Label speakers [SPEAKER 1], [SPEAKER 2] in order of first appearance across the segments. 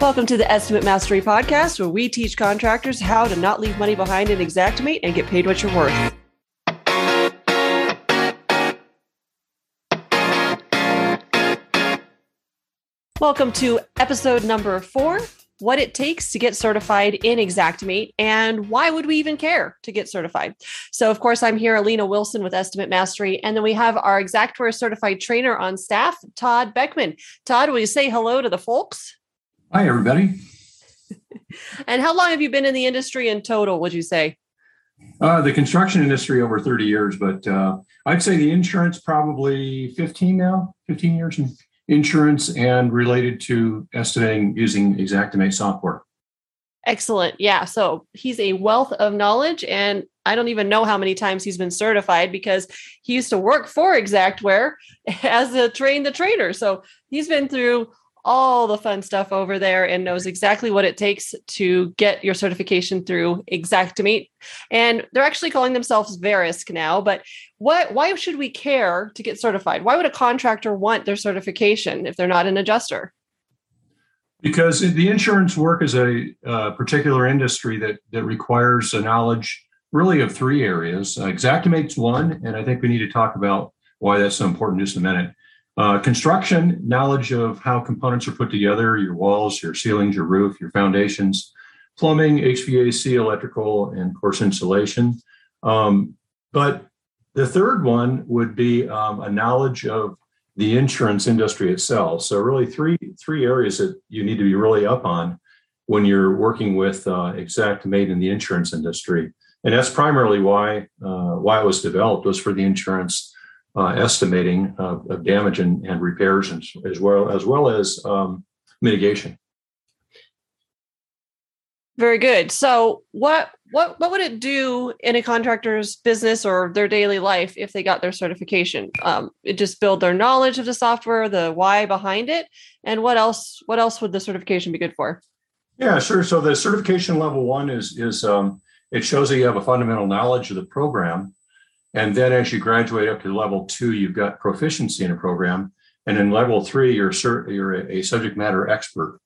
[SPEAKER 1] Welcome to the Estimate Mastery Podcast, where we teach contractors how to not leave money behind in Xactimate and get paid what you're worth. Welcome to episode number four what it takes to get certified in Xactimate and why would we even care to get certified. So, of course, I'm here, Alena Wilson with Estimate Mastery, and then we have our Xactware certified trainer on staff, Todd Beckman. Todd, will you say hello to the folks?
[SPEAKER 2] Hi, everybody.
[SPEAKER 1] and how long have you been in the industry in total, would you say?
[SPEAKER 2] Uh, the construction industry over 30 years, but uh, I'd say the insurance probably 15 now, 15 years in insurance and related to estimating using Xactimate software.
[SPEAKER 1] Excellent. Yeah. So he's a wealth of knowledge. And I don't even know how many times he's been certified because he used to work for Xactware as a train the trainer. So he's been through all the fun stuff over there and knows exactly what it takes to get your certification through Xactimate. And they're actually calling themselves Verisk now. But what why should we care to get certified? Why would a contractor want their certification if they're not an adjuster?
[SPEAKER 2] Because the insurance work is a uh, particular industry that that requires a knowledge really of three areas. Uh, Xactimate's one, and I think we need to talk about why that's so important in just a minute. Uh, construction, knowledge of how components are put together, your walls, your ceilings, your roof, your foundations, plumbing, HVAC, electrical, and course insulation. Um, but the third one would be um, a knowledge of the insurance industry itself. So really three three areas that you need to be really up on when you're working with uh, made in the insurance industry. And that's primarily why uh, why it was developed was for the insurance estimating of, of, damage and, and repairs and, as well as well as um, mitigation.
[SPEAKER 1] Very good. So, what what what would it do in a contractor's business or their daily life if they got their certification? Um, it just build their knowledge of the software, the why behind it, and what else? What else would the certification be good for?
[SPEAKER 2] Yeah, sure. So the certification level one is is um, it shows that you have a fundamental knowledge of the program, and then as you graduate up to level two, you've got proficiency in a program. And in level three, you're, you're a subject matter expert.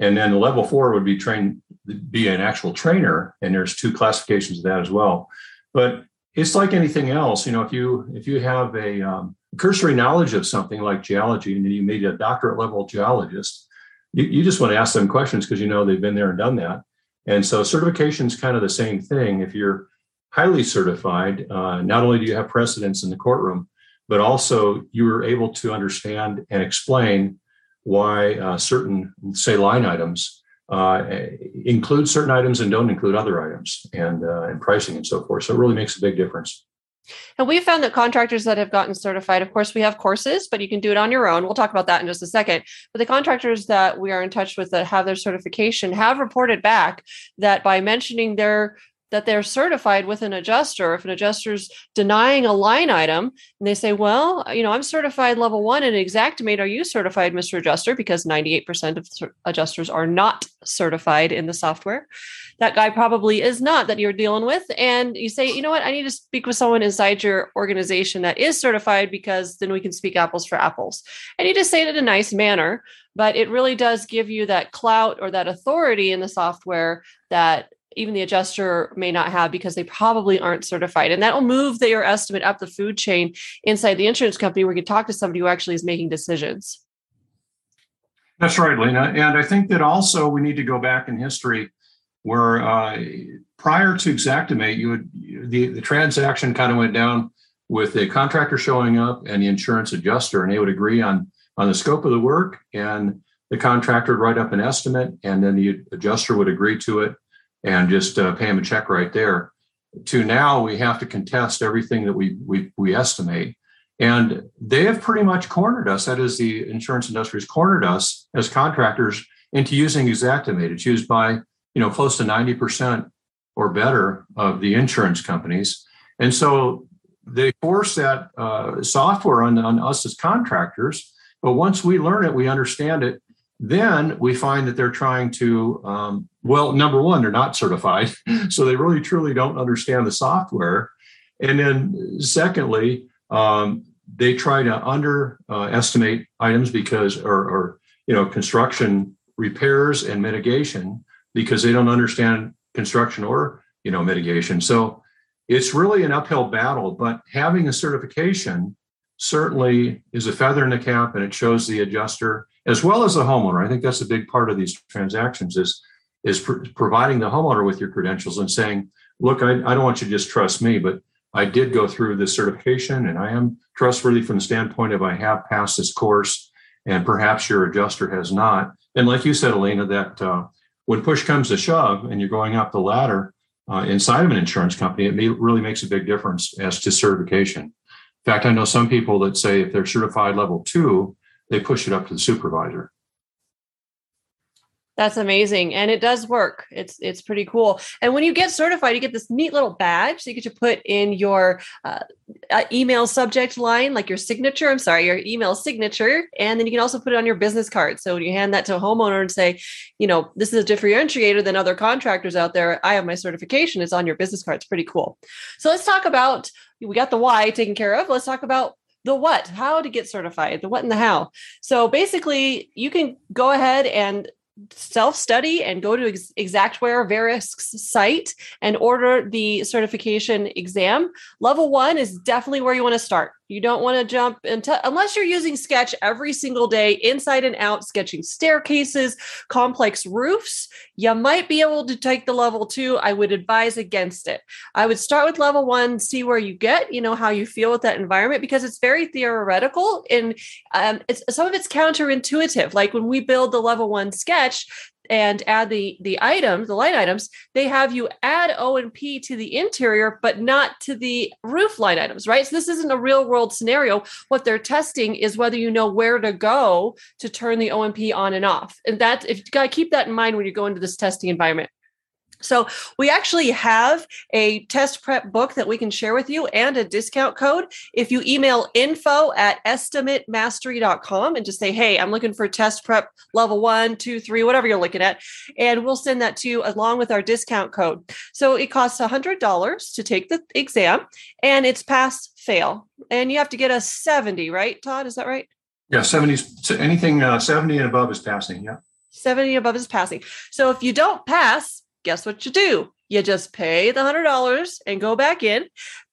[SPEAKER 2] And then level four would be trained, be an actual trainer. And there's two classifications of that as well. But it's like anything else. You know, if you if you have a um, cursory knowledge of something like geology and then you made a doctorate level geologist, you, you just want to ask them questions because you know they've been there and done that. And so certification is kind of the same thing. If you're highly certified, uh, not only do you have precedence in the courtroom, but also you were able to understand and explain why uh, certain, say, line items uh, include certain items and don't include other items, and uh, and pricing and so forth. So it really makes a big difference.
[SPEAKER 1] And we've found that contractors that have gotten certified, of course, we have courses, but you can do it on your own. We'll talk about that in just a second. But the contractors that we are in touch with that have their certification have reported back that by mentioning their that they're certified with an adjuster. If an adjuster's denying a line item and they say, well, you know, I'm certified level one in Xactimate. Are you certified, Mr. Adjuster? Because 98% of adjusters are not certified in the software. That guy probably is not that you're dealing with. And you say, you know what, I need to speak with someone inside your organization that is certified because then we can speak apples for apples. And you just say it in a nice manner but it really does give you that clout or that authority in the software that even the adjuster may not have because they probably aren't certified. And that will move their estimate up the food chain inside the insurance company where you talk to somebody who actually is making decisions.
[SPEAKER 2] That's right, Lena. And I think that also we need to go back in history where uh, prior to Xactimate, you would the, the transaction kind of went down with the contractor showing up and the insurance adjuster, and they would agree on on the scope of the work, and the contractor would write up an estimate, and then the adjuster would agree to it, and just uh, pay them a check right there. To now, we have to contest everything that we we we estimate, and they have pretty much cornered us. That is, the insurance industry has cornered us as contractors into using Xactimate. It's used by you know close to ninety percent or better of the insurance companies, and so they force that uh, software on, on us as contractors. But once we learn it, we understand it, then we find that they're trying to, um, well, number one, they're not certified. So they really truly don't understand the software. And then secondly, um, they try to underestimate uh, items because, or, or, you know, construction repairs and mitigation because they don't understand construction or you know mitigation. So it's really an uphill battle. But having a certification certainly is a feather in the cap, and it shows the adjuster as well as the homeowner. I think that's a big part of these transactions is is pr- providing the homeowner with your credentials and saying, look, I, I don't want you to just trust me, but I did go through this certification and I am trustworthy from the standpoint of I have passed this course and perhaps your adjuster has not. And like you said, Elena, that uh, when push comes to shove and you're going up the ladder uh, inside of an insurance company, it may, really makes a big difference as to certification. In fact, I know some people that say if they're certified level two, they push it up to the supervisor.
[SPEAKER 1] That's amazing. And it does work. It's it's pretty cool. And when you get certified, you get this neat little badge that you get to put in your uh, uh, email subject line, like your signature. I'm sorry, your email signature. And then you can also put it on your business card. So when you hand that to a homeowner and say, you know, this is a differentiator than other contractors out there. I have my certification. It's on your business card. It's pretty cool. So let's talk about we got the why taken care of. Let's talk about the what, how to get certified, the what and the how. So basically, you can go ahead and self study and go to Ex- Xactware Verisk's site and order the certification exam. Level one is definitely where you want to start. You don't want to jump into unless you're using Sketch every single day, inside and out, sketching staircases, complex roofs. You might be able to take the level two. I would advise against it. I would start with level one, see where you get, you know, how you feel with that environment because it's very theoretical and um, it's some of it's counterintuitive. Like when we build the level one sketch, and add the the items the line items they have you add o and p to the interior but not to the roof line items right? So this isn't a real world scenario. What they're testing is whether you know where to go to turn the o and p on and off. And that if you got to keep that in mind when you go into this testing environment so we actually have a test prep book that we can share with you and a discount code. If you email info at estimatemastery.com and just say, hey, I'm looking for test prep level one, two, three, whatever you're looking at, and we'll send that to you along with our discount code. So it costs $100 to take the exam and it's pass fail. And you have to get a 70, right, Todd? Is that right?
[SPEAKER 2] Yeah, 70, anything uh, 70 and above is passing. Yeah.
[SPEAKER 1] 70 above is passing. So if you don't pass, guess what you do? You just pay the hundred dollars and go back in.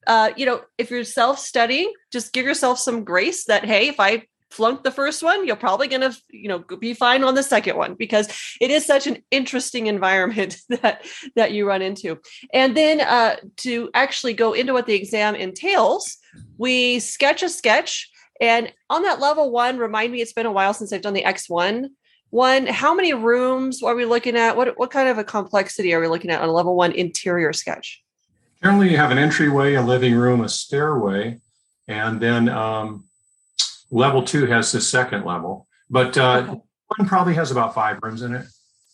[SPEAKER 1] Uh, you know, if you're self-studying, just give yourself some grace that hey, if I flunked the first one, you're probably going to, you know, be fine on the second one because it is such an interesting environment that that you run into. And then uh, to actually go into what the exam entails, we sketch a sketch. And on that level one, remind me, it's been a while since I've done the X1 one how many rooms are we looking at? What what kind of a complexity are we looking at on a level one interior sketch?
[SPEAKER 2] Generally you have an entryway a living room a stairway and then um, level two has the second level. But uh, okay. one probably has about five rooms in it.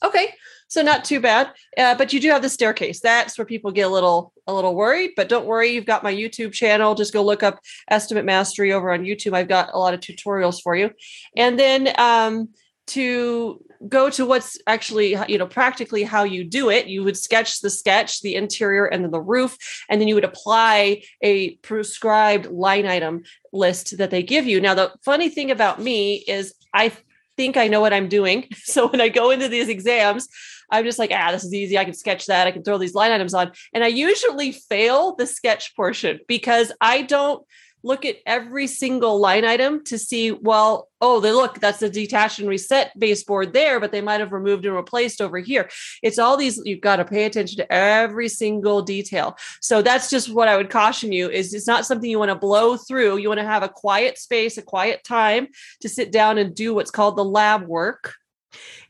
[SPEAKER 1] Okay so not too bad. Uh, but you do have the staircase. That's where people get a little a little worried. But don't worry you've got my youtube channel. Just go look up estimate mastery over on youtube. I've got a lot of tutorials for you. And then um, to go to what's actually you know practically how you do it. You would sketch the sketch the interior and then the roof and then you would apply a prescribed line item list that they give you. Now the funny thing about me is i think i know what i'm doing. So when i go into these exams i'm just like ah this is easy. I can sketch that. I can throw these line items on. And i usually fail the sketch portion because i don't look at every single line item to see, well, oh, they look, that's the detached and reset baseboard there, but they might have removed and replaced over here. It's all these, you've got to pay attention to every single detail. So that's just what I would caution you is it's not something you want to blow through. You want to have a quiet space, a quiet time to sit down and do what's called the lab work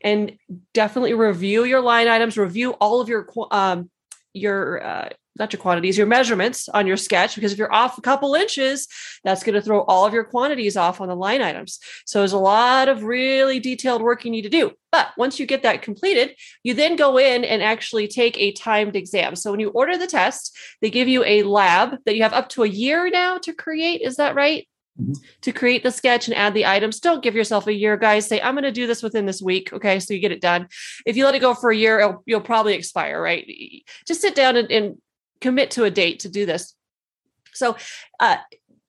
[SPEAKER 1] and definitely review your line items, review all of your um, your uh, not your quantities, your measurements on your sketch, because if you're off a couple inches, that's going to throw all of your quantities off on the line items. So there's a lot of really detailed work you need to do. But once you get that completed, you then go in and actually take a timed exam. So when you order the test, they give you a lab that you have up to a year now to create. Is that right? Mm-hmm. to create the sketch and add the items. Don't give yourself a year, guys. Say, I'm going to do this within this week. Okay. So you get it done. If you let it go for a year, you'll probably expire, right? Just sit down and, and, commit to a date to do this. So uh,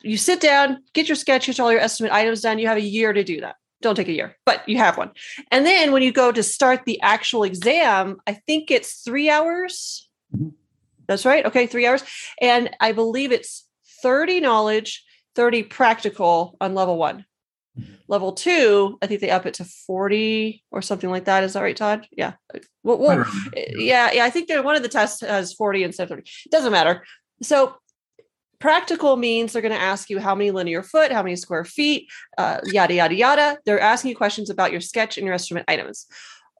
[SPEAKER 1] you sit down, get your sketches, all your estimate items done. You have a year to do that. don't take a year, but you have one. And then when you go to start the actual exam, I think it's three hours. Mm-hmm. That's right. Okay, three hours. And I believe it's 30 knowledge, 30 practical on level one. Level two, I think they up it to 40 or something like that. Is that right, Todd? Yeah. Well, well yeah, yeah. I think one of the tests has 40 instead of 30. It doesn't matter. So practical means they're going to ask you how many linear foot, how many square feet, uh, yada, yada, yada. They're asking you questions about your sketch and your estimate items.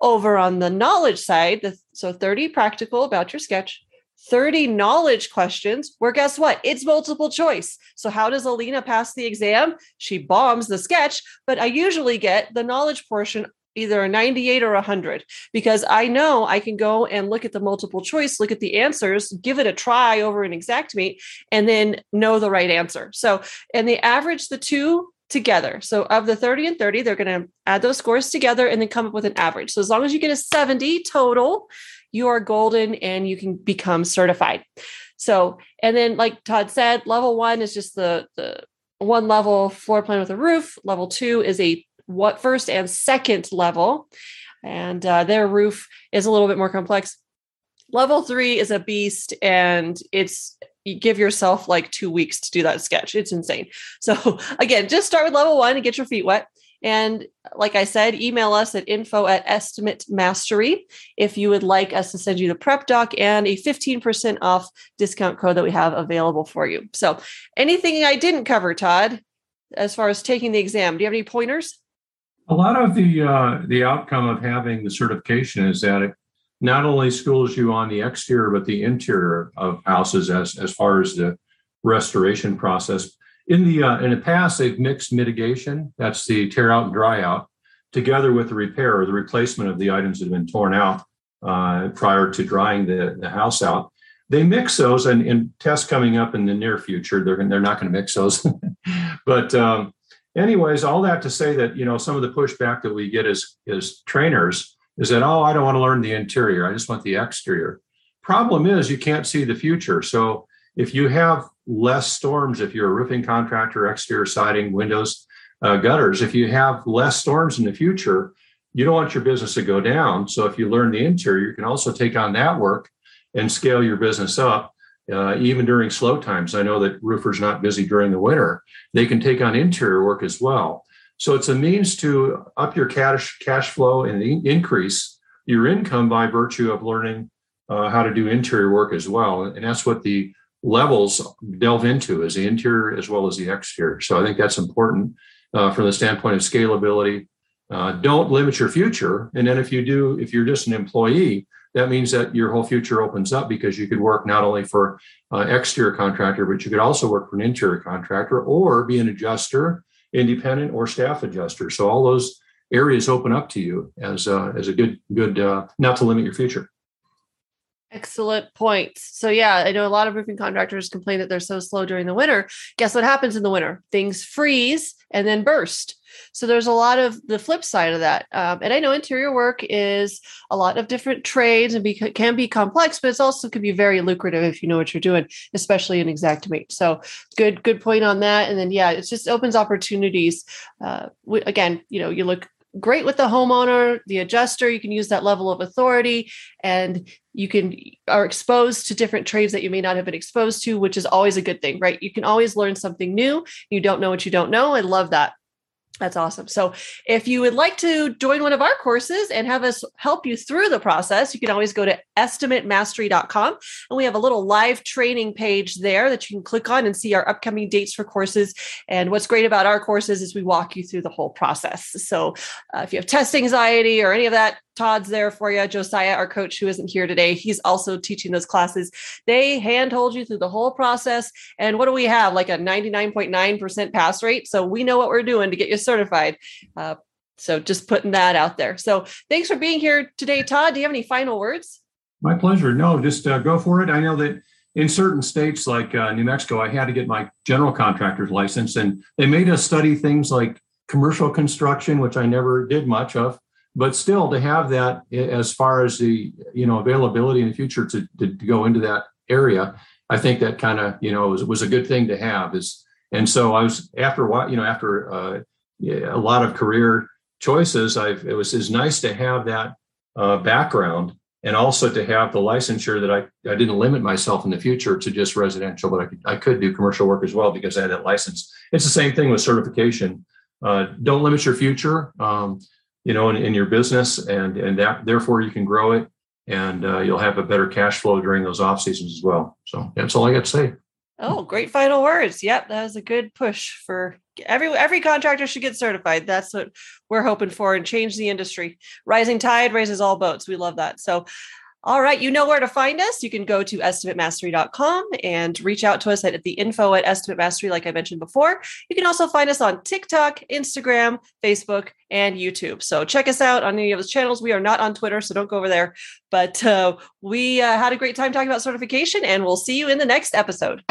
[SPEAKER 1] Over on the knowledge side, the, so 30 practical about your sketch, 30 knowledge questions where guess what? It's multiple choice. So, how does Alena pass the exam? She bombs the sketch, but I usually get the knowledge portion either a 98 or 100 because I know I can go and look at the multiple choice, look at the answers, give it a try over an Xactimate, and then know the right answer. So, and they average the two together. So, of the 30 and 30, they're going to add those scores together and then come up with an average. So, as long as you get a 70 total, you are golden and you can become certified. So, and then like Todd said, level one is just the the one level floor plan with a roof. Level two is a what first and second level, and uh, their roof is a little bit more complex. Level three is a beast, and it's you give yourself like two weeks to do that sketch. It's insane. So again, just start with level one and get your feet wet. And like I said, email us at info at estimate mastery if you would like us to send you the prep doc and a 15% off discount code that we have available for you. So, anything I didn't cover, Todd, as far as taking the exam, do you have any pointers?
[SPEAKER 2] A lot of the uh, the outcome of having the certification is that it not only schools you on the exterior but the interior of houses as as far as the restoration process in the uh, in the past, they've mixed mitigation, that's the tear out and dry out, together with the repair or the replacement of the items that have been torn out uh, prior to drying the, the house out. They mix those, and in tests coming up in the near future, they're they're not going to mix those. but um, anyways, all that to say that you know some of the pushback that we get as as trainers is that oh I don't want to learn the interior, I just want the exterior. Problem is you can't see the future, so if you have less storms, if you're a roofing contractor, exterior siding, windows, uh, gutters, if you have less storms in the future, you don't want your business to go down. So if you learn the interior, you can also take on that work and scale your business up. Uh, even during slow times, I know that roofers not busy during the winter. They can take on interior work as well. So it's a means to up your cash cash flow and increase your income by virtue of learning uh, how to do interior work as well. And that's what the levels delve into as the interior as well as the exterior. So I think that's important uh, from the standpoint of scalability. Uh, don't limit your future. And then if you do, if you're just an employee, that means that your whole future opens up because you could work not only for uh, exterior contractor, but you could also work for an interior contractor or be an adjuster, independent or staff adjuster. So all those areas open up to you as uh, as a good good uh, not to limit your future.
[SPEAKER 1] Excellent points. So yeah, I know a lot of roofing contractors complain that they're so slow during the winter. Guess what happens in the winter? Things freeze and then burst. So there's a lot of the flip side of that. Um, and I know interior work is a lot of different trades and be, can be complex, but it's also can be very lucrative if you know what you're doing, especially in Xactimate. So good, good point on that. And then yeah, it just opens opportunities. Uh, again, you know, you look great with the homeowner, the adjuster. You can use that level of authority and you can are exposed to different trades that you may not have been exposed to, which is always a good thing, right? You can always learn something new. You don't know what you don't know. I love that. That's awesome. So, if you would like to join one of our courses and have us help you through the process, you can always go to estimatemastery.com. And we have a little live training page there that you can click on and see our upcoming dates for courses. And what's great about our courses is we walk you through the whole process. So, uh, if you have test anxiety or any of that, Todd's there for you. Josiah, our coach who isn't here today, he's also teaching those classes. They handhold you through the whole process. And what do we have? Like a 99.9% pass rate. So we know what we're doing to get you certified. Uh, so just putting that out there. So thanks for being here today, Todd. Do you have any final words?
[SPEAKER 2] My pleasure. No, just uh, go for it. I know that in certain states like uh, New Mexico, I had to get my general contractor's license, and they made us study things like commercial construction, which I never did much of but still to have that as far as the you know availability in the future to, to, to go into that area i think that kind of you know was, was a good thing to have is and so i was after what you know after uh, a lot of career choices, I've, it was is nice to have that uh, background and also to have the licensure that I, I didn't limit myself in the future to just residential, but I could, I could do commercial work as well because I had that license. It's the same thing with certification. Uh, don't limit your future, um, you know, in, in, your business, and and that therefore you can grow it, and uh, you'll have a better cash flow during those off seasons as well. So that's all I got to say.
[SPEAKER 1] Oh, great final words. Yep, that was a good push for every every contractor should get certified. That's what we're hoping for and change the industry. Rising tide raises all boats. We love that. So all right, you know where to find us. You can go to estimatemastery.com and reach out to us at, the info at estimate mastery, like I mentioned before. You can also find us on TikTok, Instagram, Facebook, and YouTube. So check us out on any of those channels. We are not on Twitter, so don't go over there. But uh, we uh, had a great time talking about certification, and we'll see you in the next episode.